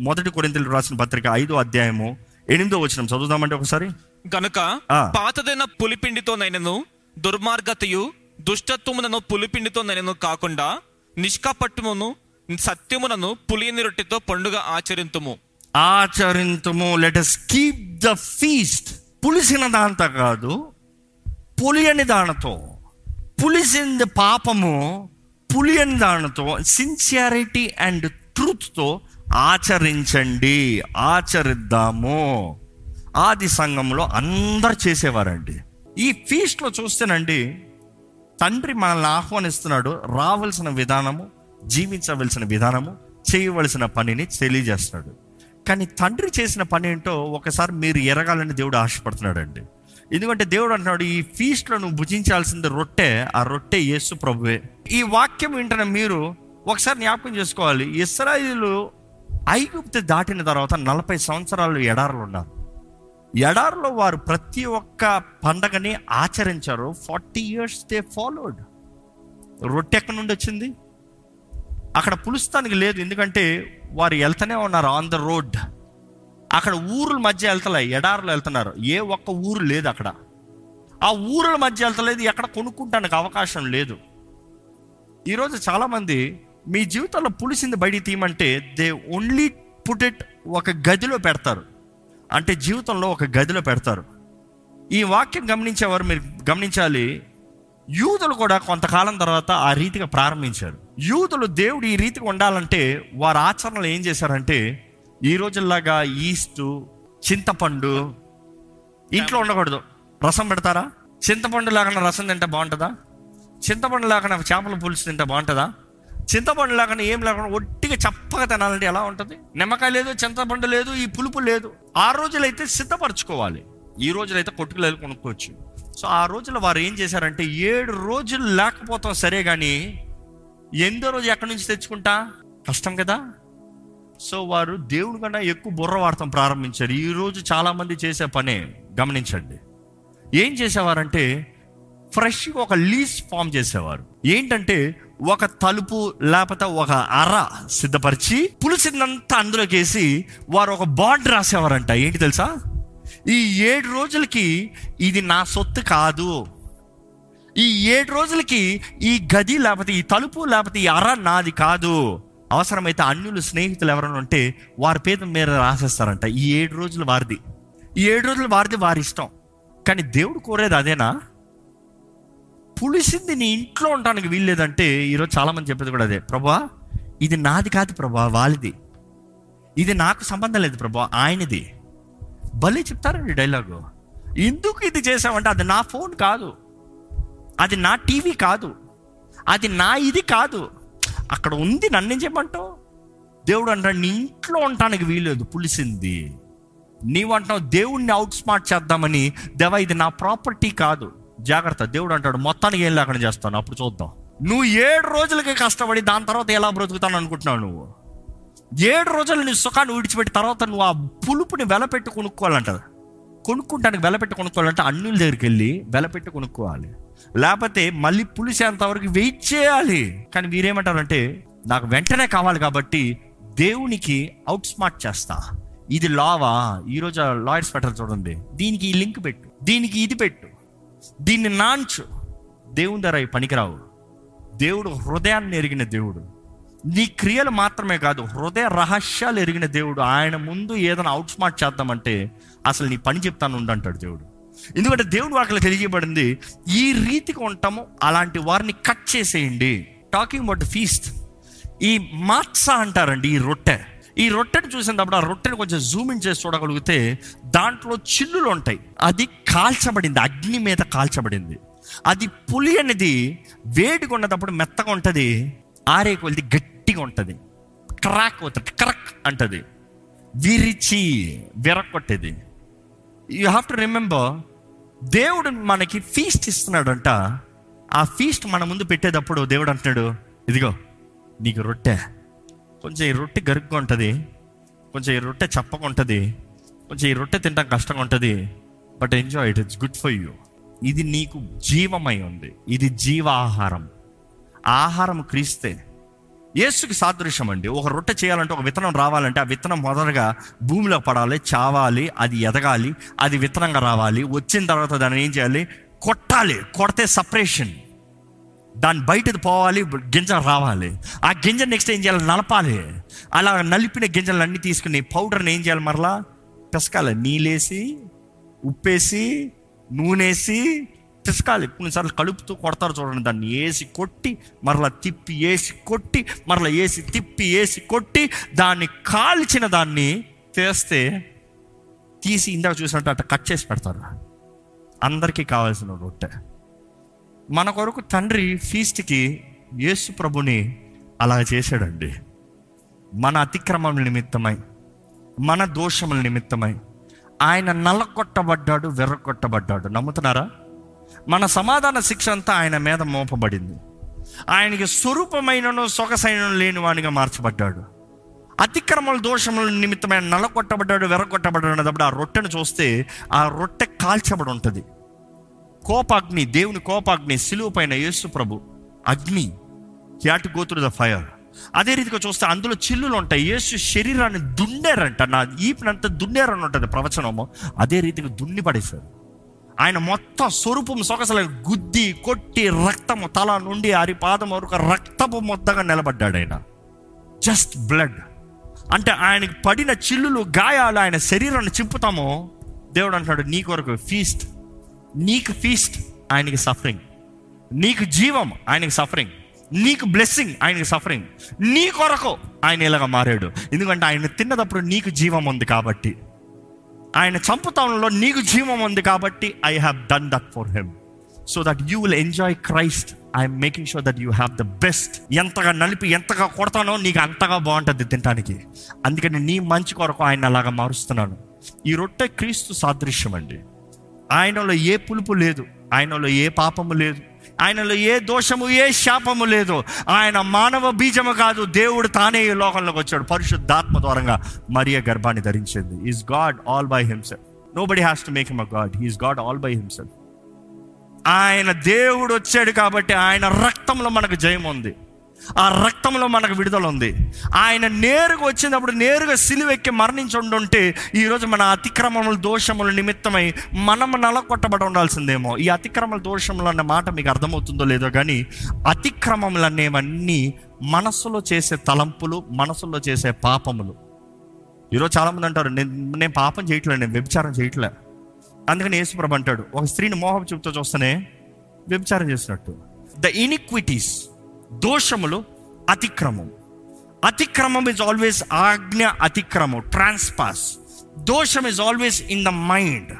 మొదటి కొరింతలు రాసిన పత్రిక ఐదో అధ్యాయము ఎనిమిదో వచ్చిన చదువుదామంటే ఒకసారి? గనుక ఆ. పాతదైన పులిపిండితోనైనను దుర్మార్గతయు దుష్టత్వమునను పులిపిండితోనైనను కాకుండా నిష్కపట్టుమును సత్యమునను పులియని రొట్టెతో పండుగ ఆచరింతుము. ఆచరింతుము. Let us keep the feast పులిసిన దాంతో కాదు పులియని దానితో. పులిసింది పాపము పులియని దానితో సిన్సియారిటీ అండ్ ట్రూత్తో ఆచరించండి ఆచరిద్దాము. ఆది సంఘంలో అందరు చేసేవారండి. ఈ ఫీస్ట్లో చూస్తేనండి తండ్రి మనల్ని ఆహ్వానిస్తున్నాడు రావాల్సిన విధానము జీవించవలసిన విధానము చేయవలసిన పనిని తెలియజేస్తున్నాడు. కానీ తండ్రి చేసిన పని ఏంటో ఒకసారి మీరు ఎరగాలని దేవుడు ఆశపడుతున్నాడండి. ఎందుకంటే దేవుడు అంటున్నాడు ఈ ఫీస్ట్లో నువ్వు భుజించాల్సింది రొట్టె ఆ రొట్టె యేసు ప్రభువే. ఈ వాక్యం వింటున్న మీరు ఒకసారి జ్ఞాపకం చేసుకోవాలి ఇస్రాయిలు ఐగుప్తి దాటిన తర్వాత నలభై సంవత్సరాలు ఎడారులు ఉన్నారు. ఎడారులో వారు ప్రతి ఒక్క పండగని ఆచరించారు. Forty years they followed. రొట్టె ఎక్కడి నుండి వచ్చింది? అక్కడ పులుస్తానికి లేదు. ఎందుకంటే వారు వెళ్తూనే ఉన్నారు ఆన్ ద రోడ్ అక్కడ ఊరుల మధ్య వెళ్తలే ఎడారులు వెళ్తున్నారు. ఏ ఒక్క ఊరు లేదు అక్కడ. ఆ ఊరుల మధ్య వెళ్తలేదు. ఎక్కడ కొనుక్కుంటానికి అవకాశం లేదు. ఈరోజు చాలామంది మీ జీవితంలో పులిసింది బయటికి తీయమంటే దే ఓన్లీ పుట్ ఇట్ ఒక గదిలో పెడతారు. అంటే జీవితంలో ఒక గదిలో పెడతారు. ఈ వాక్యం గమనించేవారు మీరు గమనించాలి యూదులు కూడా కొంతకాలం తర్వాత ఆ రీతిగా ప్రారంభించారు. యూదులు దేవుడు ఈ రీతిగా ఉండాలంటే వారి ఆచరణలు ఏం చేశారంటే ఈ రోజుల్లాగా ఈస్టు చింతపండు ఇంట్లో ఉండకూడదు. రసం పెడతారా? చింతపండు లేకుండా రసం తింటే బాగుంటుందా? చింతపండు లేకుండా చేపల పులుసు తింటే బాగుంటుందా? చింతపండు లేకుండా ఏం లేకుండా ఒట్టిగా చప్పగా తినాలంటే ఎలా ఉంటుంది? నిమ్మకాయ లేదు చింతపండు లేదు ఈ పులుపు లేదు. ఆ రోజులైతే సిద్ధపరచుకోవాలి. ఈ రోజులైతే కొట్టుకులు కొనుక్కోవచ్చు. సో ఆ రోజుల్లో వారు ఏం చేశారంటే ఏడు రోజులు లేకపోతాం సరే కానీ ఎందో రోజు ఎక్కడి నుంచి తెచ్చుకుంటా? కష్టం కదా? సో వారు దేవుడి కన్నా ఎక్కువ బుర్ర వాడటం ప్రారంభించారు. ఈరోజు చాలామంది చేసే పనే గమనించండి. ఏం చేసేవారంటే ఫ్రెష్గా ఒక లీజ్ ఫామ్ చేసేవారు. ఏంటంటే ఒక తలుపు లేకపోతే ఒక అర సిద్ధపరిచి పులిసిందంతా అందులోకి వేసి వారు ఒక బాండ్ రాసేవారంట. ఏంటి తెలుసా? ఈ ఏడు రోజులకి ఇది నా సొత్తు కాదు. ఈ ఏడు రోజులకి ఈ గది లేకపోతే ఈ తలుపు లేకపోతే ఈ అర నాది కాదు. అవసరమైతే అన్యులు స్నేహితులు ఎవరైనా ఉంటే వారి పేద మీద రాసేస్తారంట. ఈ ఏడు రోజులు వారిది. ఈ ఏడు రోజులు వారిది వారి ఇష్టం. కానీ దేవుడు కోరేది అదేనా? పులిసింది నీ ఇంట్లో ఉండడానికి వీల్లేదంటే ఈరోజు చాలా మంది చెప్పేది కూడా అదే. ప్రభా ఇది నాది కాదు ప్రభా వాళ్ళది. ఇది నాకు సంబంధం లేదు ప్రభా ఆయనది. భలే చెప్తారండి డైలాగు. ఎందుకు ఇది చేసామంటే అది నా ఫోన్ కాదు. అది నా టీవీ కాదు. అది నా ఇది కాదు. అక్కడ ఉంది నన్ను చెప్పంటావు దేవుడు అంటాడు నీ ఇంట్లో ఉండటానికి వీలేదు పులిసింది. నీవు అంటున్నావు దేవుణ్ణి అవుట్ స్మార్ట్ చేద్దామని దేవా ఇది నా ప్రాపర్టీ కాదు. జాగ్రత్త దేవుడు అంటాడు మొత్తానికి ఏం లేకుండా చేస్తాను అప్పుడు చూద్దాం. నువ్వు ఏడు రోజులకి కష్టపడి దాని తర్వాత ఎలా బ్రతుకుతాను అనుకుంటున్నావు నువ్వు? ఏడు రోజులు నీ సుఖాన్ని విడిచిపెట్టి తర్వాత నువ్వు ఆ పులుపుని వెలపెట్టి కొనుక్కోవాలంట. కొనుక్కుంటానికి వెలపెట్టి కొనుక్కోవాలంటే అన్నుల దగ్గరికి వెళ్ళి వెలపెట్టి కొనుక్కోవాలి. లేకపోతే మళ్ళీ పులిసేంత వరకు వెయిట్ చేయాలి. కానీ వీరేమంటారంటే నాకు వెంటనే కావాలి కాబట్టి దేవునికి అవుట్ స్మార్ట్ చేస్తా. ఇది లావా ఈరోజు లాయర్స్ పెట్టాలి చూడండి. దీనికి ఈ లింక్ పెట్టు దీనికి ఇది పెట్టు. దీన్ని నాంచు. దేవుని ధర పనికిరావు. దేవుడు హృదయాన్ని ఎరిగిన దేవుడు. నీ క్రియలు మాత్రమే కాదు హృదయ రహస్యాలు ఎరిగిన దేవుడు. ఆయన ముందు ఏదైనా అవుట్ స్మార్ట్ చేద్దామంటే అసలు నీ పని చెప్తాను ఉండంటాడు దేవుడు. ఎందుకంటే దేవుడు వాటిలో తెలియబడింది ఈ రీతికి ఉంటాము అలాంటి వారిని కట్ చేసేయండి. టాకింగ్ అబౌట్ ఫీస్ట్ ఈ మాత్స అంటారండి ఈ రొట్టె. ఈ రొట్టెను చూసినప్పుడు ఆ రొట్టెను కొంచెం జూమ్ ఇన్ చేసి చూడగలిగితే దాంట్లో చిల్లులు ఉంటాయి. అది కాల్చబడింది అగ్ని మీద కాల్చబడింది. అది పులి అనేది వేడిగా ఉన్నప్పుడు మెత్తగా ఉంటుంది ఆరే కొలిది గట్టిగా ఉంటుంది. క్రాక్ అవుతుంది క్రక్ అంటది. విరిచి విరక్కొట్టేది. యూ హ్యావ్ టు రిమెంబర్ దేవుడు మనకి ఫీస్ట్ ఇస్తున్నాడంట. ఆ ఫీస్ట్ మన ముందు పెట్టేటప్పుడు దేవుడు అంటున్నాడు ఇదిగో నీకు రొట్టె. కొంచెం ఈ రొట్టె గరుగ్గా ఉంటుంది. కొంచెం ఈ రొట్టె చప్పగా ఉంటుంది. కొంచెం ఈ రొట్టె తినడం కష్టంగా ఉంటుంది. But enjoy it it's good for you. ఇది నీకు జీవమై ఉంది. ఇది జీవ ఆహారం ఆహారం క్రీస్తే. యేసుకి సాదృశ్యం అండి. ఒక రొట్టె చేయాలంటే ఒక విత్తనం రావాలంటే ఆ విత్తనం మొదటగా భూమిలో పడాలి చావాలి అది ఎదగాలి అది విత్తనంగా రావాలి. వచ్చిన తర్వాత దాన్ని ఏం చేయాలి? కొట్టాలి. కొడితే సపరేషన్. దాని బయటది పోవాలి గింజ రావాలి. ఆ గింజ నెక్స్ట్ ఏం చేయాలి? నలపాలి. అలా నలిపిన గింజలన్నీ తీసుకుని పౌడర్ని ఏం చేయాలి మరలా? పిసకాలి. నీళ్ళేసి ఉప్పేసి నూనెసి పిసకాలి. కొన్నిసార్లు కలుపుతూ కొడతారు చూడండి దాన్ని. వేసి కొట్టి మరలా తిప్పి వేసి కొట్టి మరలా వేసి తిప్పి వేసి కొట్టి దాన్ని కాల్చిన దాన్ని తీస్తే తీసి ఇందాక చూసినట్టు అట్లా కట్ చేసి పెడతారు. అందరికీ కావాల్సిన రొట్టె. మన కొరకు తండ్రి ఫీస్ట్కి యేసు ప్రభుని అలా చేశాడండి. మన అతిక్రమం నిమిత్తమై మన దోషముల నిమిత్తమై ఆయన నల్లగొట్టబడ్డాడు వెర్రగొట్టబడ్డాడు. నమ్ముతున్నారా? మన సమాధాన శిక్ష అంతా ఆయన మీద మోపబడింది. ఆయనకి స్వరూపమైనను సొగసైన లేనివానిగా మార్చబడ్డాడు. అతిక్రమల దోషముల నిమిత్తమైన నల్లగొట్టబడ్డాడు వెర్రగొట్టబడ్డాడు అన్నప్పుడు ఆ రొట్టెను చూస్తే ఆ రొట్టె కాల్చబడి ఉంటుంది. కోపాగ్ని దేవుని కోపాగ్ని సిలువ పైన యేసు ప్రభు అగ్ని cat go through the fire. అదే రీతిగా చూస్తే అందులో చిల్లులు ఉంటాయి. యేసు శరీరాన్ని దున్నేరంట. నా ఈపినంత దున్నేరని ఉంటుంది ప్రవచనము. అదే రీతిగా దున్ని పడేశారు ఆయన మొత్తం స్వరూపం సొగసల గుద్ది కొట్టి రక్తము తల నుండి అరిపాదం వరకు రక్తపు మొత్తగా నిలబడ్డాడు ఆయన. జస్ట్ బ్లడ్ అంటే ఆయనకి పడిన చిల్లులు గాయాలు ఆయన శరీరాన్ని చింపుతామో. దేవుడు అంటున్నాడు నీ కొరకు ఫీస్ట్ నీకు ఫీస్ట్ ఆయనకి సఫరింగ్ నీకు జీవం ఆయనకి సఫరింగ్ నీకు బ్లెస్సింగ్ ఆయనకి సఫరింగ్ నీ కొరకు ఆయన ఇలాగ మారాడు. ఎందుకంటే ఆయన తిన్నదప్పుడు నీకు జీవం ఉంది కాబట్టి. ఆయన చంపుతంలో నీకు జీవం ఉంది కాబట్టి I have done that for him so that you will enjoy Christ I'm making sure that you have the best ఎంతగా నలిపి ఎంతగా కొడతానో నీకు అంతగా బాగుంటుంది తినడానికి అందుకని నీ మంచి కొరకు ఆయన అలాగా మారుస్తున్నాను ఈ రొట్టె క్రీస్తు సాదృశ్యం అండి ఆయనలో ఏ పులుపు లేదు ఆయనలో ఏ పాపము లేదు ఆయనలో ఏ దోషము ఏ శాపము లేదు. ఆయన మానవ బీజము కాదు దేవుడు తానే ఈ లోకంలోకి వచ్చాడు. పరిశుద్ధాత్మ ద్వారంగా మరియ గర్భాన్ని ధరించింది. Is God all by himself nobody has to make him a God he's God all by himself ఆయన దేవుడు వచ్చాడు కాబట్టి ఆయన రక్తంలో మనకు జయం ఉంది. ఆ రక్తంలో మనకు విడుదల ఉంది ఆయన నేరుగా వచ్చినప్పుడు నేరుగా సిలువెక్కి మరణించి ఉండుంటే ఈరోజు మన అతిక్రమముల దోషముల నిమిత్తమై మనం నలకొట్టబడి ఉండాల్సిందేమో. ఈ అతిక్రమల దోషములు అన్న మాట మీకు అర్థమవుతుందో లేదో కానీ అతిక్రమములు అనేవన్నీ మనసులో చేసే తలంపులు మనసులో చేసే పాపములు. ఈరోజు చాలామంది అంటారు నేను నేను పాపం చేయట్లేదు నేను వ్యభిచారం చేయట్లే. అందుకని యేసుప్రభు అంటాడు ఒక స్త్రీని మోహం చూపుతో చూస్తేనే వ్యభిచారం చేసినట్టు. ద ఇనిక్విటీస్ దోషములు అతిక్రమం. అతిక్రమం ఇస్ ఆల్వేస్ ఆజ్ఞ అతిక్రమం ట్రాన్స్పాస్ దోషం is always in the mind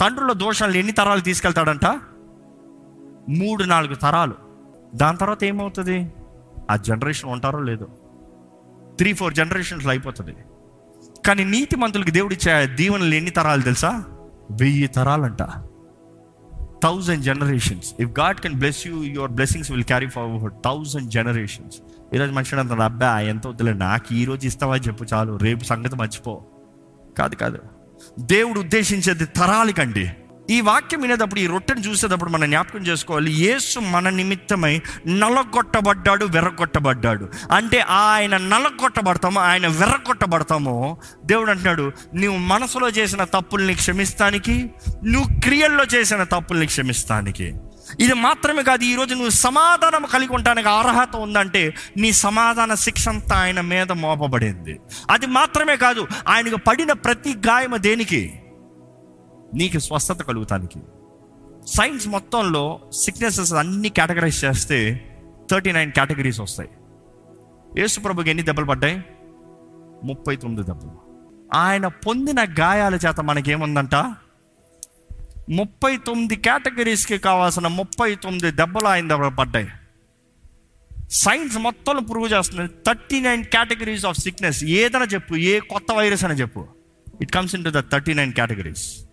తండ్రుల దోషాలు ఎన్ని తరాలు తీసుకెళ్తాడంట? మూడు నాలుగు తరాలు. దాని తర్వాత ఏమవుతుంది? ఆ జనరేషన్ ఉంటారో లేదో. త్రీ ఫోర్ జనరేషన్స్లో అయిపోతుంది. కానీ నీతి మంతులకి దేవుడిచ్చే దీవెనలు ఎన్ని తరాలు తెలుసా? వెయ్యి తరాలంట. Thousand generations if God can bless you your blessings will carry forward thousand generations ఈరోజు మనిషి అంటారు అబ్బా ఎంత వద్దులే నాకు ఈ రోజు ఇస్తావా చెప్పు చాలు. రేపు సంగతి మర్చిపో. కాదు కాదు. దేవుడు ఉద్దేశించేది తరాలకండి. ఈ వాక్యం వినేటప్పుడు ఈ రొట్టెను చూసేటప్పుడు మనం జ్ఞాపకం చేసుకోవాలి. యేసు మన నిమిత్తమై నలగొట్టబడ్డాడు వెర్రగొట్టబడ్డాడు అంటే ఆయన నలగొట్టబడతామో ఆయన వెర్రగొట్టబడతామో దేవుడు అంటున్నాడు నువ్వు మనసులో చేసిన తప్పుల్ని క్షమిస్తానికి నువ్వు క్రియల్లో చేసిన తప్పుల్ని క్షమిస్తానికి. ఇది మాత్రమే కాదు ఈరోజు నువ్వు సమాధానం కలిగి ఉండడానికి అర్హత ఉందంటే నీ సమాధాన శిక్ష అంతా ఆయన మీద మోపబడింది. అది మాత్రమే కాదు ఆయనకు పడిన ప్రతి గాయము దేనికి? నీకు స్వస్థత కలుగుతానికి. సైన్స్ మొత్తంలో సిక్నెసెస్ అన్ని కేటగరైజ్ చేస్తే థర్టీ నైన్ కేటగిరీస్ వస్తాయి. యేసు ప్రభుకి ఎన్ని దెబ్బలు పడ్డాయి? ముప్పై తొమ్మిది దెబ్బలు. ఆయన పొందిన గాయాల చేత మనకేముందంట? ముప్పై తొమ్మిది కేటగిరీస్కి కావాల్సిన ముప్పై తొమ్మిది దెబ్బలు ఆయన దగ్గర పడ్డాయి. సైన్స్ మొత్తం ప్రూవ్ చేస్తుంది thirty nine categories of sickness ఏదైనా చెప్పు. ఏ కొత్త వైరస్ అని చెప్పు. It comes into the thirty nine categories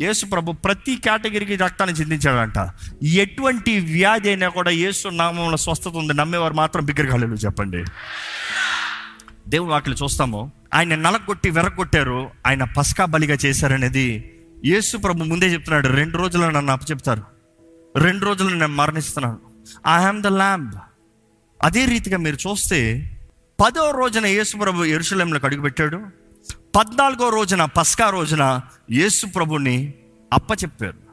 Yesu ప్రభు ప్రతి కేటగిరీకి రక్తాన్ని చిందించాడంట. ఎటువంటి వ్యాధి అయినా కూడా యేసు నామంలో స్వస్థత ఉంది. నమ్మేవారు మాత్రం బిగ్గరగాలేదు చెప్పండి. దేవుడు వాటిని చూస్తాము. ఆయన నలగొట్టి వెరగొట్టారు. ఆయన పస్కా బలిగా చేశారనేది యేసు ప్రభు ముందే చెప్తున్నాడు. రెండు రోజులు నన్ను అప్పచెప్తారు. రెండు రోజులు నేను మరణిస్తున్నాను. ఐ హ్యామ్ ద ల్యాంబ్ అదే రీతిగా మీరు చూస్తే పదో రోజున యేసు ప్రభు ఎరుసలేంలోకి అడుగుపెట్టాడు. పద్నాలుగో రోజున పస్కా రోజున యేసు ప్రభుని అప్పచెప్పారు.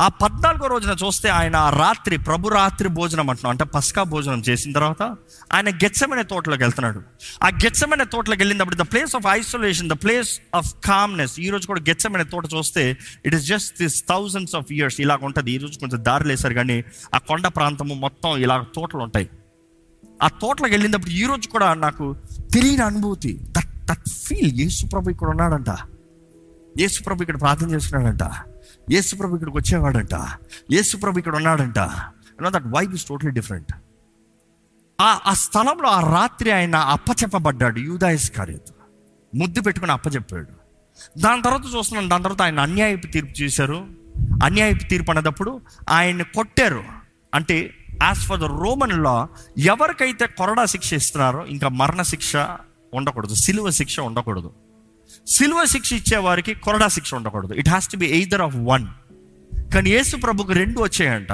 ఆ పద్నాలుగో రోజున చూస్తే ఆయన ఆ రాత్రి ప్రభు రాత్రి భోజనం అంటున్నాం. అంటే పస్కా భోజనం చేసిన తర్వాత ఆయన గెచ్చమైన తోటలోకి వెళ్తున్నాడు. ఆ గెచ్చమైన తోటలోకి వెళ్ళినప్పుడు the place of isolation the place of calmness ఈ రోజు కూడా గెచ్చమైన తోట చూస్తే it is just this thousands of years ఇలాగ ఉంటుంది. ఈ రోజు కొంచెం దారి లేసారు కానీ ఆ కొండ ప్రాంతము మొత్తం ఇలా తోటలు ఉంటాయి. ఆ తోటలోకి వెళ్ళినప్పుడు ఈ రోజు కూడా నాకు తెలియని అనుభూతి. దట్ ఫీల్ యేసు ప్రభు ఇక్కడ ఉన్నాడంట. యేసు ప్రభు ఇక్కడ ప్రార్థన చేస్తున్నాడంట. యేసు ప్రభు ఇక్కడికి వచ్చేవాడంట. యేసు ప్రభు ఇక్కడ ఉన్నాడంట. No that vibe is totally different ఆ ఆ స్థలంలో ఆ రాత్రి ఆయన అప్పచెప్పబడ్డాడు యూదాయస్ కార్యత ముద్దు పెట్టుకుని అప్పచెప్పాడు. దాని తర్వాత చూస్తున్నాను దాని తర్వాత ఆయన అన్యాయపు తీర్పు చేశారు. అన్యాయపు తీర్పు అన్నదప్పుడు ఆయన్ని కొట్టారు. అంటే as for the Roman law ఎవరికైతే కొరడా శిక్ష ఇస్తున్నారో ఇంకా మరణ శిక్ష ఉండకూడదు. సిలువ శిక్ష ఉండకూడదు. సిలువ శిక్ష ఇచ్చేవారికి కొరడా శిక్ష ఉండకూడదు. It has to be either of one కానీ యేసు ప్రభుకు రెండు వచ్చాయంట.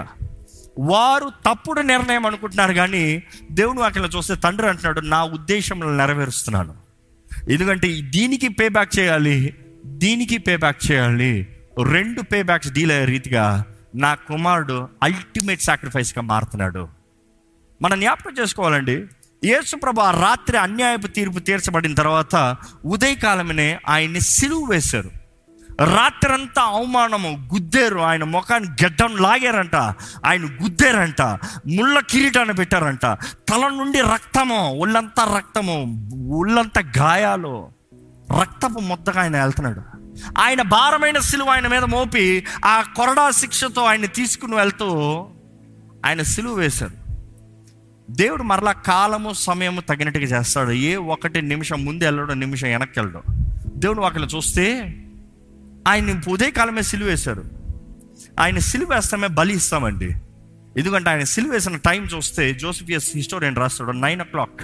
వారు తప్పుడు నిర్ణయం అనుకుంటున్నారు కానీ దేవుని వాక్యంలో చూస్తే తండ్రి అంటున్నాడు నా ఉద్దేశంలో నెరవేరుస్తున్నాను. ఎందుకంటే దీనికి పే బ్యాక్ చేయాలి దీనికి పే బ్యాక్ చేయాలి. రెండు పే బ్యాక్స్ డీల్ అయ్యే రీతిగా నా కుమారుడు అల్టిమేట్ సాక్రిఫైస్గా మారుతున్నాడు. మనం జ్ఞాపకం చేసుకోవాలండి యేసుప్రభు ఆ రాత్రి అన్యాయపు తీర్పు తీర్చబడిన తర్వాత ఉదయకాలమనే ఆయన్ని సిలువు వేశారు. రాత్రంతా అవమానము గుద్దేరు. ఆయన ముఖాన్ని గెడ్డం లాగారంట. ఆయన గుద్దేరంట. ముళ్ళ కిరీటాన్ని పెట్టారంట. తల నుండి రక్తము ఒళ్ళంతా రక్తము ఒళ్ళంతా గాయాలు. రక్తపు ముద్దగా ఆయన వెళ్తున్నాడు. ఆయన భారమైన సిలువ ఆయన మీద మోపి ఆ కొరడా శిక్షతో ఆయన తీసుకుని వెళ్తూ ఆయన సిలువ వేశారు. దేవుడు మరలా కాలము సమయము తగినట్టుగా చేస్తాడు. ఏ ఒకటి నిమిషం ముందు వెళ్ళడం నిమిషం వెనక్కి వెళ్ళడం. దేవుడు ఒకళ్ళు చూస్తే ఆయన ఉదయకాలమే సిలువ వేశారు ఆయన సిలువేస్తామే బలి ఇస్తామండి. ఎందుకంటే ఆయన సిలువేసిన టైం చూస్తే జోసిఫియస్ హిస్టోరియన్ రాస్తాడు నైన్ ఓ క్లాక్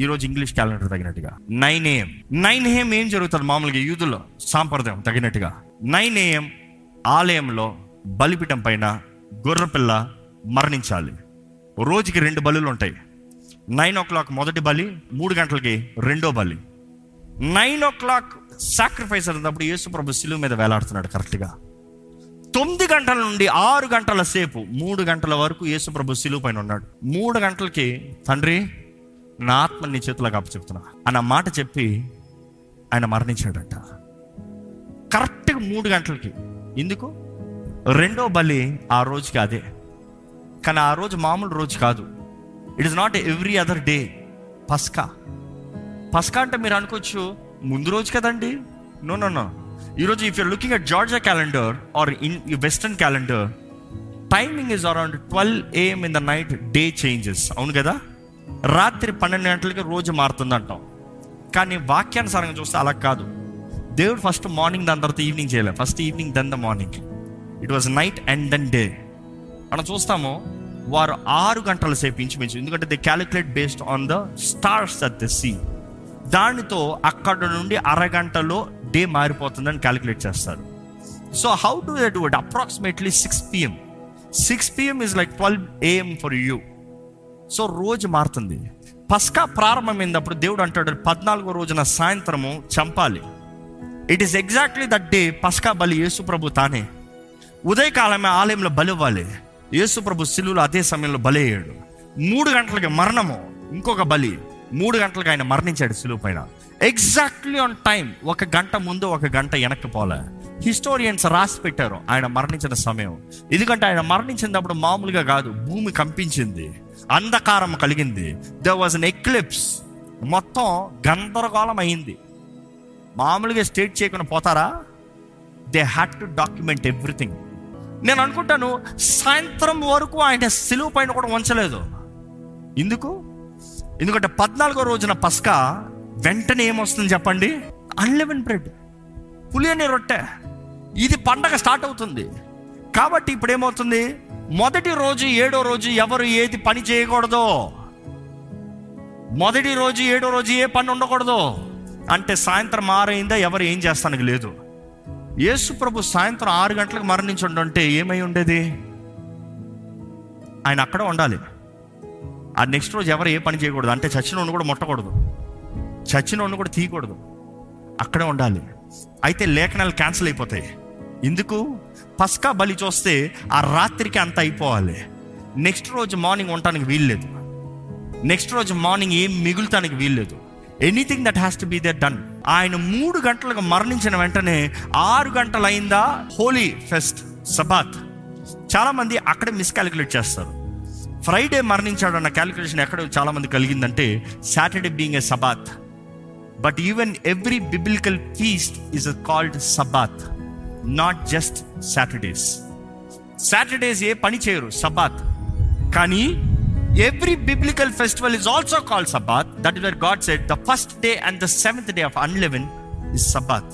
ఈరోజు ఇంగ్లీష్ క్యాలెండర్ తగినట్టుగా. నైన్ ఏఎం నైన్ ఏఎం ఏం జరుగుతుంది మామూలుగా యూదులో సాంప్రదాయం తగినట్టుగా. నైన్ ఏఎం ఆలయంలో బలిపీఠం పైన గొర్రెపిల్ల మరణించాలి. రోజుకి రెండు బలులు ఉంటాయి. నైన్ ఓ క్లాక్ మొదటి బలి మూడు గంటలకి రెండో బలి నైన్ ఓ క్లాక్ సాక్రిఫైస్ అయినప్పుడు యేసుప్రభు శిలువ మీద వేలాడుతున్నాడు కరెక్ట్గా. తొమ్మిది గంటల నుండి ఆరు గంటల సేపు మూడు గంటల వరకు యేసుప్రభు శిలువ పైన ఉన్నాడు. మూడు గంటలకి తండ్రి నా ఆత్మ నీ చేతులకు అప్పచెప్తున్నా అన్న మాట చెప్పి ఆయన మరణించాడంట. కరెక్ట్గా మూడు గంటలకి. ఎందుకు? రెండో బలి ఆ రోజుకి అదే. కానీ ఆ రోజు మామూలు రోజు కాదు. It is not every other day పస్కా పస్కా అంటే మీరు అనుకోవచ్చు ముందు రోజు కదండి? నో నో నో ఈరోజు if you're looking at Georgia calendar or in western calendar timing is around twelve AM in the night day changes అవును కదా? రాత్రి పన్నెండు గంటలకి రోజు మారుతుంది అంటాం కానీ వాక్యానుసారంగా చూస్తే అలా కాదు. దేవుడు ఫస్ట్ మార్నింగ్ దాని తర్వాత ఈవినింగ్ చేయలేదు first evening then the morning it was night and then day మనం చూస్తాము వారు ఆరు గంటల సేపు ఇంచుమించు ఎందుకంటే they calculate based on the stars at the sea దానితో అక్కడ నుండి అరగంటలో డే మారిపోతుందని క్యాలిక్యులేట్ చేస్తారు. So how do that would approximately six PM six PM is like twelve AM for you so రోజు మారుతుంది. పస్కా ప్రారంభమైనప్పుడు దేవుడు అంటాడు పద్నాలుగో రోజున సాయంత్రము చంపాలి. It is exactly that day పస్కా బలి యేసు ప్రభు తానే. ఉదయకాలమే ఆలయంలో బలి ఇవ్వాలి. యేసుప్రభు శిలువులు శిలువులో అదే సమయంలో బలయ్యాడు మూడు గంటలకి మరణము ఇంకొక బలి. మూడు గంటలకు ఆయన మరణించాడు శిలువు పైన. ఎగ్జాక్ట్లీ ఆన్ టైం ఒక గంట ముందు ఒక గంట వెనక్కి పోలే. హిస్టోరియన్స్ రాసి పెట్టారు ఆయన మరణించిన సమయం. ఎందుకంటే ఆయన మరణించినప్పుడు మామూలుగా కాదు భూమి కంపించింది అంధకారం కలిగింది. ద వాజ్ అన్ ఎక్లిప్స్ మొత్తం గందరగోళం అయింది. మామూలుగా స్టేట్ చేయకుండా పోతారా? They had to document everything నేను అనుకుంటాను సాయంత్రం వరకు ఆయన సిలువు పైన కూడా ఉంచలేదు ఎందుకు? ఎందుకంటే పద్నాలుగో రోజున పస్కా వెంటనే ఏమొస్తుంది చెప్పండి? అన్లెవెన్ బ్రెడ్ పులియని రొట్టె. ఇది పండగ స్టార్ట్ అవుతుంది. కాబట్టి ఇప్పుడు ఏమవుతుంది? మొదటి రోజు ఏడో రోజు ఎవరు ఏది పని చేయకూడదు? మొదటి రోజు ఏడో రోజు ఏ పని ఉండకూడదు? అంటే సాయంత్రం ఆరైందా? ఎవరు ఏం చేస్తానికి లేదు. యేసు ప్రభు సాయంత్రం ఆరు గంటలకు మరణించి ఉండంటే ఏమై ఉండేది? ఆయన అక్కడ ఉండాలి. ఆ నెక్స్ట్ రోజు ఎవరు ఏ పని చేయకూడదు. అంటే చచ్చినోడిని కూడా ముట్టకూడదు. చచ్చినోడిని కూడా తీయకూడదు. అక్కడే ఉండాలి. అయితే లేఖనాలు క్యాన్సిల్ అయిపోతాయి. ఎందుకు? పస్కా బలి చూస్తే ఆ రాత్రికి అంత అయిపోవాలి. నెక్స్ట్ రోజు మార్నింగ్ ఉండటానికి వీల్లేదు. నెక్స్ట్ రోజు మార్నింగ్ ఏం మిగులుతానికి వీల్లేదు. Anything that has to be that done. ఆయన మూడు గంటలకు మరణించిన వెంటనే ఆరు గంటలు అయిందా హోలీ ఫెస్ట్ సబాత్. చాలామంది అక్కడ అక్కడే మిస్కాలిక్యులేట్ చేస్తారు. ఫ్రైడే మరణించాడు అన్న క్యాలిక్యులేషన్ ఎక్కడ చాలామంది కలిగిందంటే Saturday being a Sabbath. But even every biblical feast is called Sabbath not just Saturdays Saturdays ఏ పని చేయరు సబాత్. కానీ every biblical festival is also called Sabbath that is where God set the first day and the seventh day of unleavened is Sabbath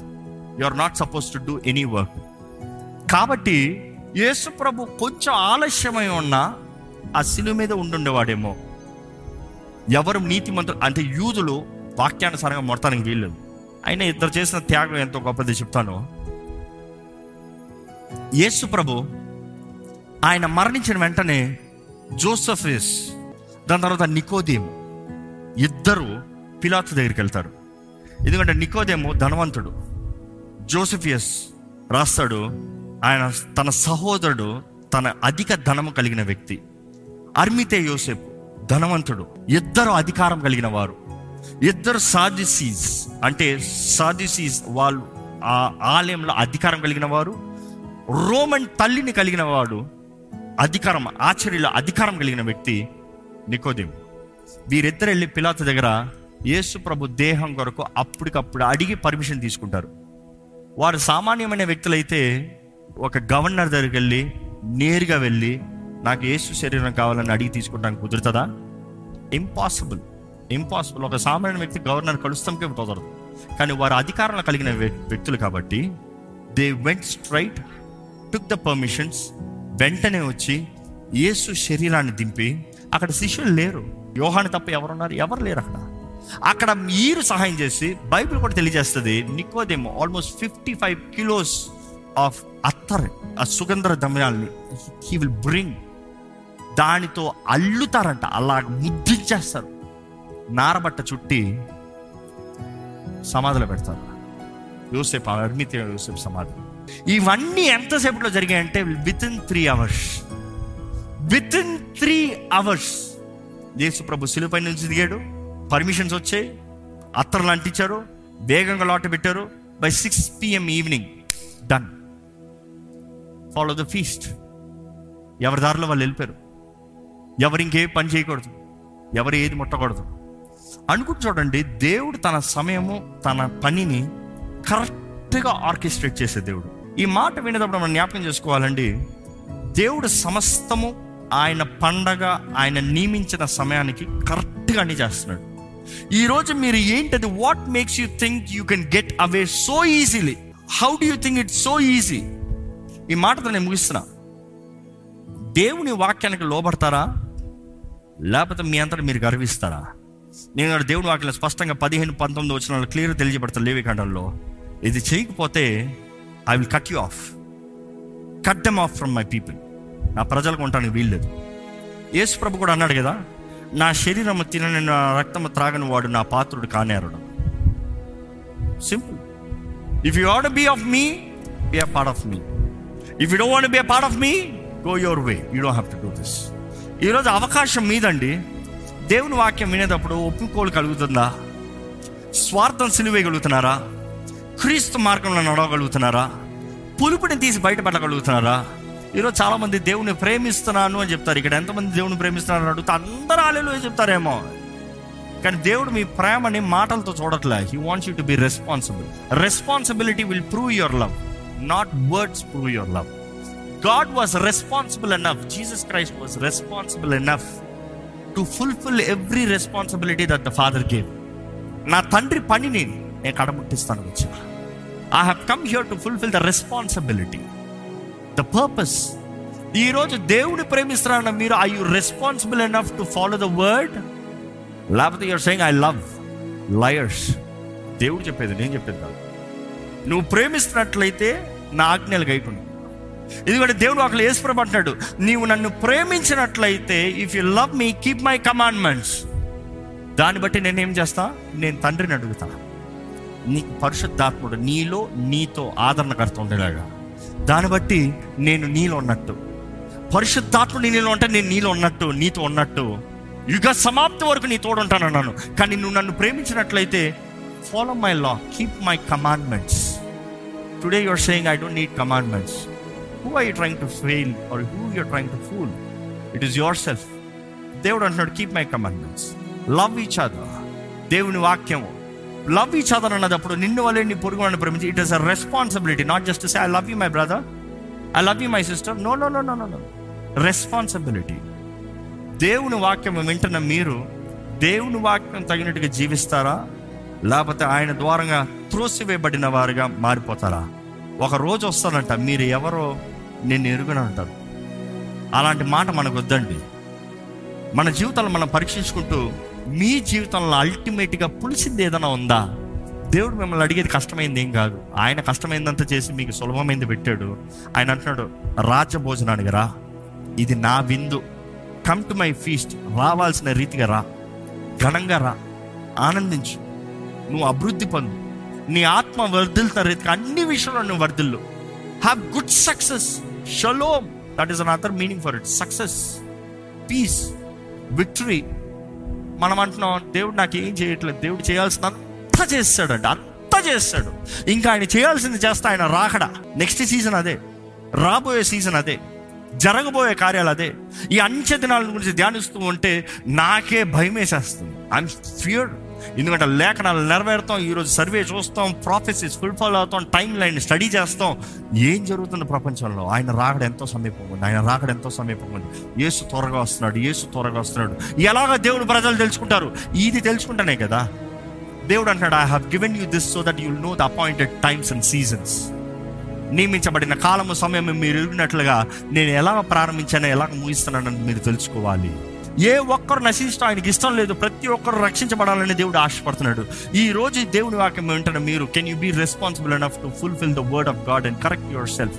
you are not suppose to do any work కాబట్టి యేసు ప్రభు కొంచెం ఆలస్యమై ఉన్నా ఆ శిలువ మీద ఉండుండేవాడేమో. ఎవరు నీతిమంతులు అంటే యూదులు వాక్యానుసారంగా మొడతానికి వీళ్ళు అయినా ఇద్దరు చేసిన త్యాగం ఎంతో గొప్పది చెప్తాను. యేసు ప్రభు ఆయన మరణించిన వెంటనే జోసఫిస్ దాని తర్వాత నికోదేమ్ ఇద్దరు పిలాతు దగ్గరికి వెళ్తారు. ఎందుకంటే నికోదేము ధనవంతుడు. జోసఫియస్ రాస్తాడు. ఆయన తన సహోదరుడు తన అధిక ధనము కలిగిన వ్యక్తి. అర్మితే యోసేపు ధనవంతుడు. ఇద్దరు అధికారం కలిగిన వారు. ఇద్దరు సాదిసీస్ అంటే సాదిసీస్ వాళ్ళు ఆ ఆలయంలో అధికారం కలిగిన వారు. రోమన్ తల్లిని కలిగిన వాడు అధికారం ఆచర్యలో అధికారం కలిగిన వ్యక్తి నికోదేము. వీరిద్దరు వెళ్ళి పిలాత దగ్గర యేసు ప్రభు దేహం కొరకు అప్పటికప్పుడు అడిగి పర్మిషన్ తీసుకుంటారు. వారు సామాన్యమైన వ్యక్తులైతే ఒక గవర్నర్ దగ్గరికి వెళ్ళి నేరుగా వెళ్ళి నాకు యేసు శరీరం కావాలని అడిగి తీసుకుంటానికి కుదురుతుందా? ఇంపాసిబుల్. ఇంపాసిబుల్. ఒక సామాన్య వ్యక్తి గవర్నర్ కలుస్తాంకే కుదరదు. కానీ వారు అధికారంలో కలిగిన వ్యక్తులు కాబట్టి they went straight took the permissions వెంటనే వచ్చి యేసు శరీరాన్ని దింపి అక్కడ శిష్యులు లేరు. యోహాని తప్ప ఎవరున్నారు? ఎవరు లేరు అక్కడ. అక్కడ మీరు సహాయం చేసి బైబిల్ కూడా తెలియజేస్తుంది Nicodemus almost fifty five kilos of attar ఆ సుగంధ దమ్యాల్ని హీ విల్ బ్రింగ్ దానితో అల్లుతారంట అలా ముద్దించేస్తారు నారబట్ట చుట్టి సమాధిలో పెడతారు. యూసేఫ్ అర్మిత యూసేఫ్ సమాధి. ఇవన్నీ ఎంతసేపులో జరిగాయి అంటే within three hours within three hours Yesu ప్రభు శిలుపై నుంచి దిగాడు. పర్మిషన్స్ వచ్చాయి. అత్తర్లు అంటించారు. వేగంగా లాట పెట్టారు. By six PM evening done follow the feast ఎవరి దారిలో వాళ్ళు వెళ్ళిపోయారు? ఎవరు ఇంకే పని చేయకూడదు? ఎవరు ఏది ముట్టకూడదు? అనుకుంటు చూడండి దేవుడు తన సమయము తన పనిని కరెక్ట్గా ఆర్కెస్ట్రేట్ చేసే దేవుడు. ఈ మాట వినేటప్పుడు మనం జ్ఞాపకం చేసుకోవాలండి. దేవుడు సమస్తము ఆయన పండగ ఆయన నియమించిన సమయానికి కరెక్ట్గా అన్ని చేస్తున్నాడు. ఈరోజు మీరు ఏంటది? What makes you think you can get away so easily how do you think it so easy ఈ మాటతో నేను ముగిస్తున్నా. దేవుని వాక్యానికి లోబడతారా? లేకపోతే మీ అంతటా మీరు గర్విస్తారా? నేను దేవుని వాక్యం స్పష్టంగా పదిహేను పంతొమ్మిది వచ్చిన క్లియర్ తెలియజేపడతాను లేవి కాండంలో. ఇది చేయకపోతే I will cut you off cut them off from my people నా ప్రజలకు ఉండటానికి వీల్లేదు యేసు ప్రభు కూడా అన్నాడు కదా నా శరీరము తినని నా రక్తము త్రాగని వాడు నా పాత్రుడు కానేరుడు simple if you want be of me be a part of me if you don't want be a part of me go your way you don't have to do this ఈరోజు అవకాశం మీదండి. దేవుని వాక్యం వినేటప్పుడు ఒప్పుకోలు కలుగుతుందా? స్వార్థం సిలువేయగలుగుతున్నారా క్రీస్తు మార్గంలో నడవగలుగుతున్నారా? పులుపుని తీసి బయటపడగలుగుతున్నారా? ఈరోజు చాలామంది దేవుని ప్రేమిస్తున్నాను అని చెప్తారు. ఇక్కడ ఎంతమంది దేవుని ప్రేమిస్తున్నారు అడుగుతా అందరూ ఆలేలు చెప్తారేమో. కానీ దేవుడు మీ ప్రేమని మాటలతో చూడట్లే. He wants you to be responsible responsibility will prove your love not words prove your love God was responsible enough Jesus Christ was responsible enough to fulfil every responsibility that the father gave నా తండ్రి పనిని నేను కడముట్టిస్తాను వచ్చాను. I have come here to fulfil the responsibility the purpose ఈరోజు దేవుని ప్రేమిస్తున్నారన్న మీరు I you responsible enough to follow the word లేకపోతే you're saying I love liars దేవుడు చెప్పేది నేను చెప్పేది కాదు. నువ్వు ప్రేమిస్తున్నట్లయితే నా ఆజ్ఞలు గైకుండా ఎందుకంటే దేవుడు అక్కడ యేసుప్రభు నీవు నన్ను ప్రేమించినట్లయితే if you love me keep my commandments దాన్ని బట్టి నేను ఏం చేస్తా? నేను తండ్రిని అడుగుతాను నీ పరిశుద్ధాత్ముడు నీలో నీతో ఆదరణకర్త ఉండేలాగా. దాన్ని బట్టి నేను నీలో ఉన్నట్టు. పరిశుద్ధాత్ముడు నీలో ఉంటే నేను నీలో ఉన్నట్టు నీతో ఉన్నట్టు. యుగ సమాప్తి వరకు నీ తోడు ఉంటానన్నాను కానీ నువ్వు నన్ను ప్రేమించినట్లయితే follow my law keep my commandments today your saying I don't need commandments who are you trying to fail or who you're trying to fool it is yourself దేవుడు అంటున్నాడు keep my commandments love each other దేవుని వాక్యము. Love each other అన్నదప్పుడు నిన్ను వల్లే నీ పొరుగు వాళ్ళని ప్రేమించి it is a responsibility not just say I love you my brother I love you my sister no no no no no responsibility దేవుని వాక్యం వింటున్న మీరు దేవుని వాక్యం తగినట్టుగా జీవిస్తారా? లేకపోతే ఆయన ద్వారంగా త్రోసివేయబడిన వారుగా మారిపోతారా? ఒక రోజు వస్తారంట మీరు ఎవరో నేను ఎరుగున అంటారు అలాంటి మాట మనకు వద్దండి. మన జీవితాలు మనం పరీక్షించుకుంటూ మీ జీవితంలో అల్టిమేట్గా పులిసింది ఏదైనా ఉందా? దేవుడు మిమ్మల్ని అడిగేది కష్టమైంది ఏం కాదు. ఆయన కష్టమైందంతా చేసి మీకు సులభమైంది పెట్టాడు. ఆయన అంటున్నాడు రాజభోజనానికి రా. ఇది నా విందు. కమ్ టు మై ఫీస్ట్ రావాల్సిన రీతిగా రా. ఘనంగా రా. ఆనందించు. నువ్వు అభివృద్ధి పొందు. నీ ఆత్మ వర్ధిల్తున్న రీతిగా అన్ని విషయంలో నువ్వు వర్ధిల్లు. Have good success shalom that is another meaning for it success peace victory మనం అంటున్నాం దేవుడు నాకు ఏం చేయట్లేదు? దేవుడు చేయాల్సిన అంతా చేస్తాడంట అంతా చేస్తాడు. ఇంకా ఆయన చేయాల్సింది చేస్తా ఆయన రాకడ? నెక్స్ట్ సీజన్ అదే. రాబోయే సీజన్ అదే. జరగబోయే కార్యాలు అదే. ఈ అంచె దినాల గురించి ధ్యానిస్తూ ఉంటే నాకే భయం వేసేస్తుంది ఐఎమ్ ఫియర్ ఎందుకంటే లేఖనాలు నెరవేరుతాం ఈరోజు సర్వే చూస్తాం ప్రాఫెసెస్ ఫుల్ఫాల్ అవుతాం టైం లైన్ స్టడీ చేస్తాం. ఏం జరుగుతుంది ప్రపంచంలో? ఆయన రాకడ ఎంతో సమీపం ఉంది. ఆయన రాకడ ఎంతో సమీపం ఉంది. యేసు త్వరగా వస్తున్నాడు యేసు త్వరగా వస్తున్నాడు. ఎలాగ దేవుడు ప్రజలు తెలుసుకుంటారు? ఇది తెలుసుకుంటానే కదా. దేవుడు అంటాడు I have given you this so that you'll know the appointed times and seasons నియమించబడిన కాలము సమయం మీరు ఎరిగినట్లుగా నేను ఎలా ప్రారంభించానో ఎలా ముగిస్తున్నానని మీరు తెలుసుకోవాలి. ఏ ఒక్కరు నశించడం ఆయనకి ఇష్టం లేదు ప్రతి ఒక్కరు రక్షించబడాలని దేవుడు ఆశపడుతున్నాడు. ఈ రోజు దేవుని వాక్యం వెంటనే మీరు can you be responsible enough to fulfil the word of God and correct yourself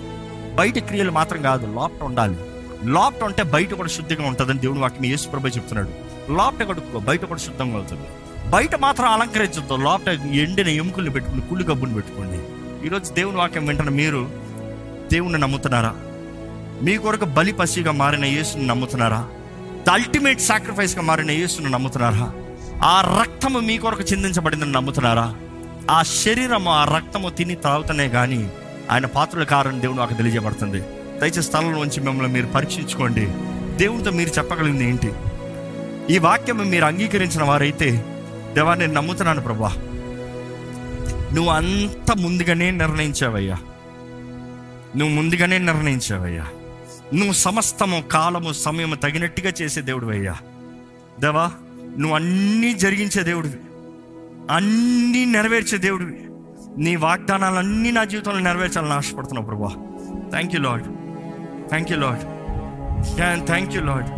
బయట క్రియలు మాత్రం కాదు లోపట ఉండాలి. లోపట ఉంటే బయట కూడా శుద్ధిగా ఉంటుందని దేవుని వాక్యం యేసు ప్రభు చెప్తున్నాడు. లోపట కడుక్కో బయట కూడా శుద్ధంగా అవుతుంది. బయట మాత్రం అలంకరించద్దు లోపట ఎండిన ఎముకల్ని పెట్టుకుని కుళ్ళు గబ్బుని పెట్టుకోండి. ఈరోజు దేవుని వాక్యం వెంటనే మీరు దేవుణ్ణి నమ్ముతున్నారా? మీ కొరకు బలి పసిగా మారిన యేసుని నమ్ముతున్నారా? ద అల్టిమేట్ సాక్రిఫైస్గా మారిన యేసును నమ్ముతున్నారా? ఆ రక్తము మీ కొరకు చిందించబడిందని నమ్ముతున్నారా? ఆ శరీరము ఆ రక్తము తిని తాగుతనే కానీ ఆయన పాత్రల కారణం దేవుడు నాకు తెలియజేయబడుతుంది. దయచేసి స్థలంలో ఉంచి మిమ్మల్ని మీరు పరీక్షించుకోండి. దేవునితో మీరు చెప్పగలిగింది ఏంటి? ఈ వాక్యం మీరు అంగీకరించిన వారైతే దేవా నేను నమ్ముతున్నాను ప్రభా. నువ్వు అంత ముందుగానే నిర్ణయించావయ్యా. నువ్వు ముందుగానే నిర్ణయించావయ్యా. నువ్వు సమస్తము కాలము సమయము తగినట్టుగా చేసే దేవుడు అయ్యా. దేవా నువ్వు అన్నీ జరిగించే దేవుడివి. అన్నీ నెరవేర్చే దేవుడివి. నీ వాగ్దానాలన్నీ నా జీవితంలో నెరవేర్చాలని ఆశపడుతున్నావు ప్రభా thank you Lord thank you Lord thank you Lord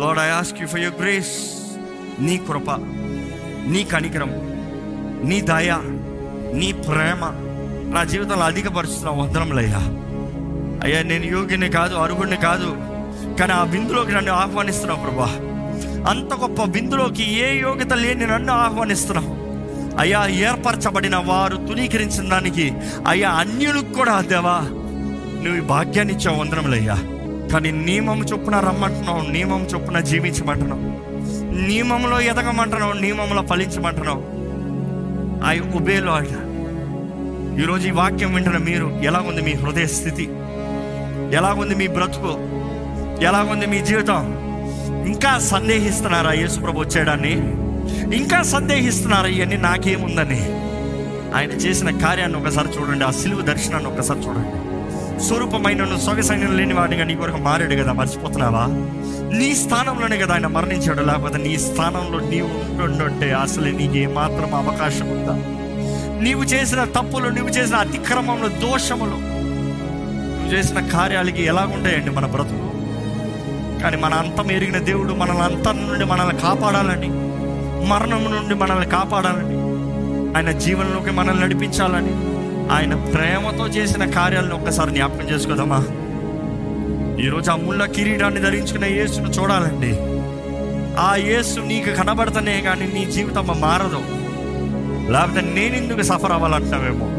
Lord I ask you for your grace నీ కృప నీ కనికరం నీ దయ నీ ప్రేమ నా జీవితంలో అధికపరుస్తున్న వందనములయ్యా అయ్యా నేను యోగిని కాదు అరుగుడిని కాదు కానీ ఆ విందులోకి నన్ను ఆహ్వానిస్తున్నావు ప్రభా. అంత గొప్ప విందులోకి ఏ యోగ్యత లేని నన్ను ఆహ్వానిస్తున్నావు. అయ్యా ఏర్పరచబడిన వారు తునీకరించిన దానికి అయ్యా అన్యులకు కూడా దేవా నువ్వు భాగ్యాన్ని ఇచ్చావు వందనములయ్యా కానీ నియమం చొప్పున రమ్మంటున్నావు నియమం చొప్పున జీవించమంటున్నావు. నియమంలో ఎదగమంటున్నావు నియమంలో ఫలించమంటున్నావు. ఐ ఉబే లాడ్ ఈరోజు ఈ వాక్యం వింటున్న మీరు ఎలా ఉంది మీ హృదయ స్థితి? ఎలాగుంది మీ బ్రతుకు? ఎలాగుంది మీ జీవితం? ఇంకా సందేహిస్తున్నారా యేసుప్రభు వచ్చాడని ఇంకా సందేహిస్తున్నారా ఇవన్నీ నాకేముందని? ఆయన చేసిన కార్యాన్ని ఒకసారి చూడండి ఆ సిలువు దర్శనాన్ని ఒకసారి చూడండి. స్వరూపమైన సొగసైన్యం లేని వాడిగా నీ కొరకు మారాడు కదా మర్చిపోతున్నావా? నీ స్థానంలోనే కదా ఆయన మరణించాడు లేకపోతే నీ స్థానంలో నీవు ఉంటుంటే అసలు నీకు ఏమాత్రం అవకాశం ఉందా? నీవు చేసిన తప్పులు నువ్వు చేసిన అతిక్రమంలో దోషములు చేసిన కార్యాలకి ఎలాగుంటాయండి మన బ్రతుకు? కానీ మన అంతం ఎరిగిన దేవుడు మనల్ని అంతం నుండి మనల్ని కాపాడాలని మరణం నుండి మనల్ని కాపాడాలని ఆయన జీవనంలోకి మనల్ని నడిపించాలని ఆయన ప్రేమతో చేసిన కార్యాలను ఒక్కసారి జ్ఞాపకం చేసుకోదామా? ఈరోజు ఆ ముళ్ళ కిరీటాన్ని ధరించుకున్న యేసును చూడాలండి. ఆ యేసు నీకు కనబడతనే కానీ నీ జీవితం మారదు. లేకపోతే నేను ఎందుకు సఫర్ అవ్వాలంటావేమో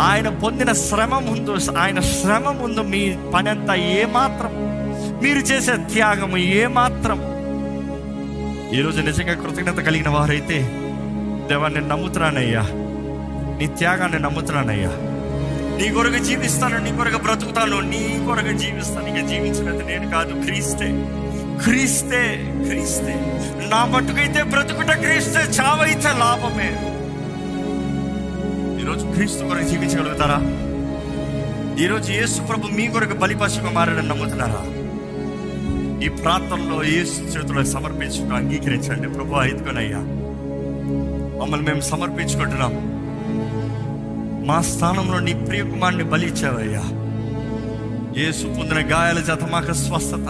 ఆయన పొందిన శ్రమ ముందు ఆయన శ్రమ ముందు మీ పని అంతా ఏమాత్రం మీరు చేసే త్యాగము ఏమాత్రం. ఈరోజు నిజంగా కృతజ్ఞత కలిగిన వారైతే దేవాన్ని నమ్ముతున్నానయ్యా. నీ త్యాగాన్ని నమ్ముతున్నానయ్యా. నీ కొరకు జీవిస్తాను నీ కొరకు బ్రతుకుతాను నీ కొరకు జీవిస్తాను. ఇక జీవించినది నేను కాదు క్రీస్తే. క్రీస్తే క్రీస్తే. నా మట్టుకైతే బ్రతుకుట క్రీస్తే చావైతే లాభమే. క్రీస్తు కొరకు జీవించగలుగుతారా? ఈరోజు యేసు ప్రభు మీ కొరకు బలిపశుగా మారని నమ్ముతున్నారా? ఈ ప్రాంతంలో యేసు చేతులకు సమర్పించుకుని అంగీకరించండి. ప్రభు ఐదుకొనయ్యా మమ్మల్ని మేము సమర్పించుకుంటున్నాం. మా స్థానంలో నీ ప్రియ కుమారుని బలి ఇచ్చావయ్యా. యేసు పొందిన గాయాల చేత మాకు స్వస్థత.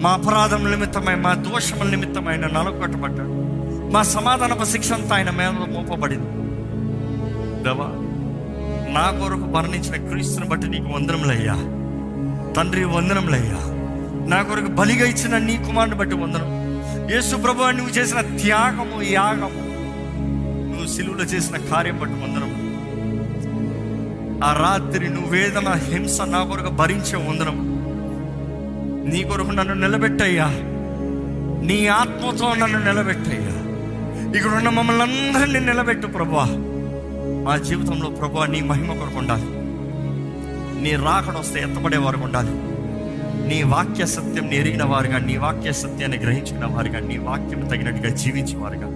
మా అపరాధం నిమిత్తమై మా దోషముల నిమిత్తమైన ఆయన నలగొట్టబడ్డాడు మా సమాధానపు శిక్ష అంతా ఆయన మీద మోపబడింది. దేవా నా కొరకు మరణించిన క్రీస్తుని బట్టి నీకు వందనములయ్యా. తండ్రి వందనములయ్యా. నా కొరకు బలిగా ఇచ్చిన నీ కుమారుని బట్టి వందనం. యేసు ప్రభు నువ్వు చేసిన త్యాగము యాగము నువ్వు సిలువలో చేసిన కార్యం బట్టి వందనం. ఆ రాత్రి నువ్వు వేదన హింస నా కొరకు భరించే వందనం. నీ కొరకు నన్ను నిలబెట్టయ్యా. నీ ఆత్మతో నన్ను నిలబెట్టయ్యా. ఇక్కడ ఉన్న మమ్మల్ని అందరినీ నిలబెట్టు ప్రభా మా జీవితంలో ప్రభు నీ మహిమ కొరకు ఉండాలి. నీ రాకడొస్తే ఎత్తపడే వారికి ఉండాలి. నీ వాక్య సత్యం ఎరిగిన వారుగా నీ వాక్య సత్యాన్ని గ్రహించిన వారుగా నీ వాక్యం తగినట్టుగా జీవించేవారుగా.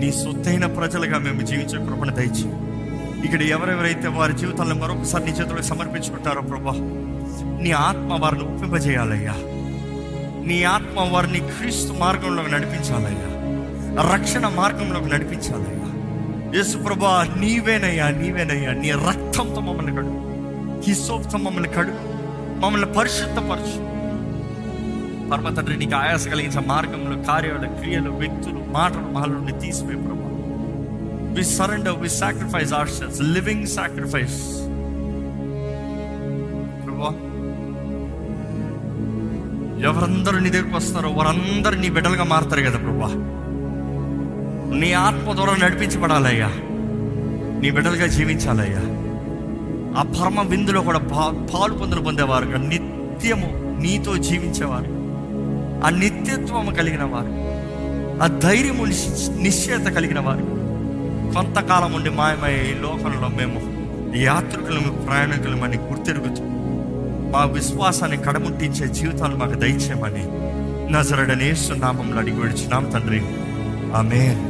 నీ సొత్తైన ప్రజలుగా మేము జీవించే కృపణ దయచి ఇక్కడ ఎవరెవరైతే వారి జీవితాలను మరొకసారి నీ చేతులకు సమర్పించుకుంటారో ప్రభా నీ ఆత్మ వారిని ఒప్పింపజేయాలయ్యా. నీ ఆత్మ వారిని క్రీస్తు మార్గంలోకి నడిపించాలయ్యా. రక్షణ మార్గంలోకి నడిపించాలయ్యా. యేసుప్రభా నీవేనయ్యా నీవేనయ్యా నీ రక్తంతో మమ్మల్ని కడు. హిసోప్తో మమ్మల్ని కడు. మమ్మల్ని పరిశుద్ధపరచు. పరమ తండ్రి నీకు ఆయాస కలిగించిన మార్గంలో కార్యాలు క్రియలు వ్యక్తులు మాటలు మహల్ నుండి తీసివే ప్రభా. We surrender we sacrifice ourselves living sacrifice ప్రభా ఎవరందరూ నీ దగ్గరకు వస్తారో వారందరూ నీ బిడ్డలుగా మారుతారు కదా ప్రభా. నీ ఆత్మ ద్వారా నడిపించబడాలయ్యా. నీ బిడ్డలుగా జీవించాలయ్యా. ఆ పరమ విందులో కూడా పా పాలు పొందులు పొందేవారు నిత్యము నీతో జీవించేవారు. ఆ నిత్యత్వము కలిగిన వారు ఆ ధైర్యము నిశ్చ- నిశ్చయత కలిగిన వారు కొంతకాలం ఉండి మాయమయ్యే ఈ లోకంలో మేము యాత్రికులము ప్రయాణికులమని గుర్తెరుగుతూ మా విశ్వాసాన్ని కడముట్టించే జీవితాలు మాకు దయచేయమని నజరడనేసు నామంలో అడిగి విడిచున్నాం తండ్రి. ఆమెన్.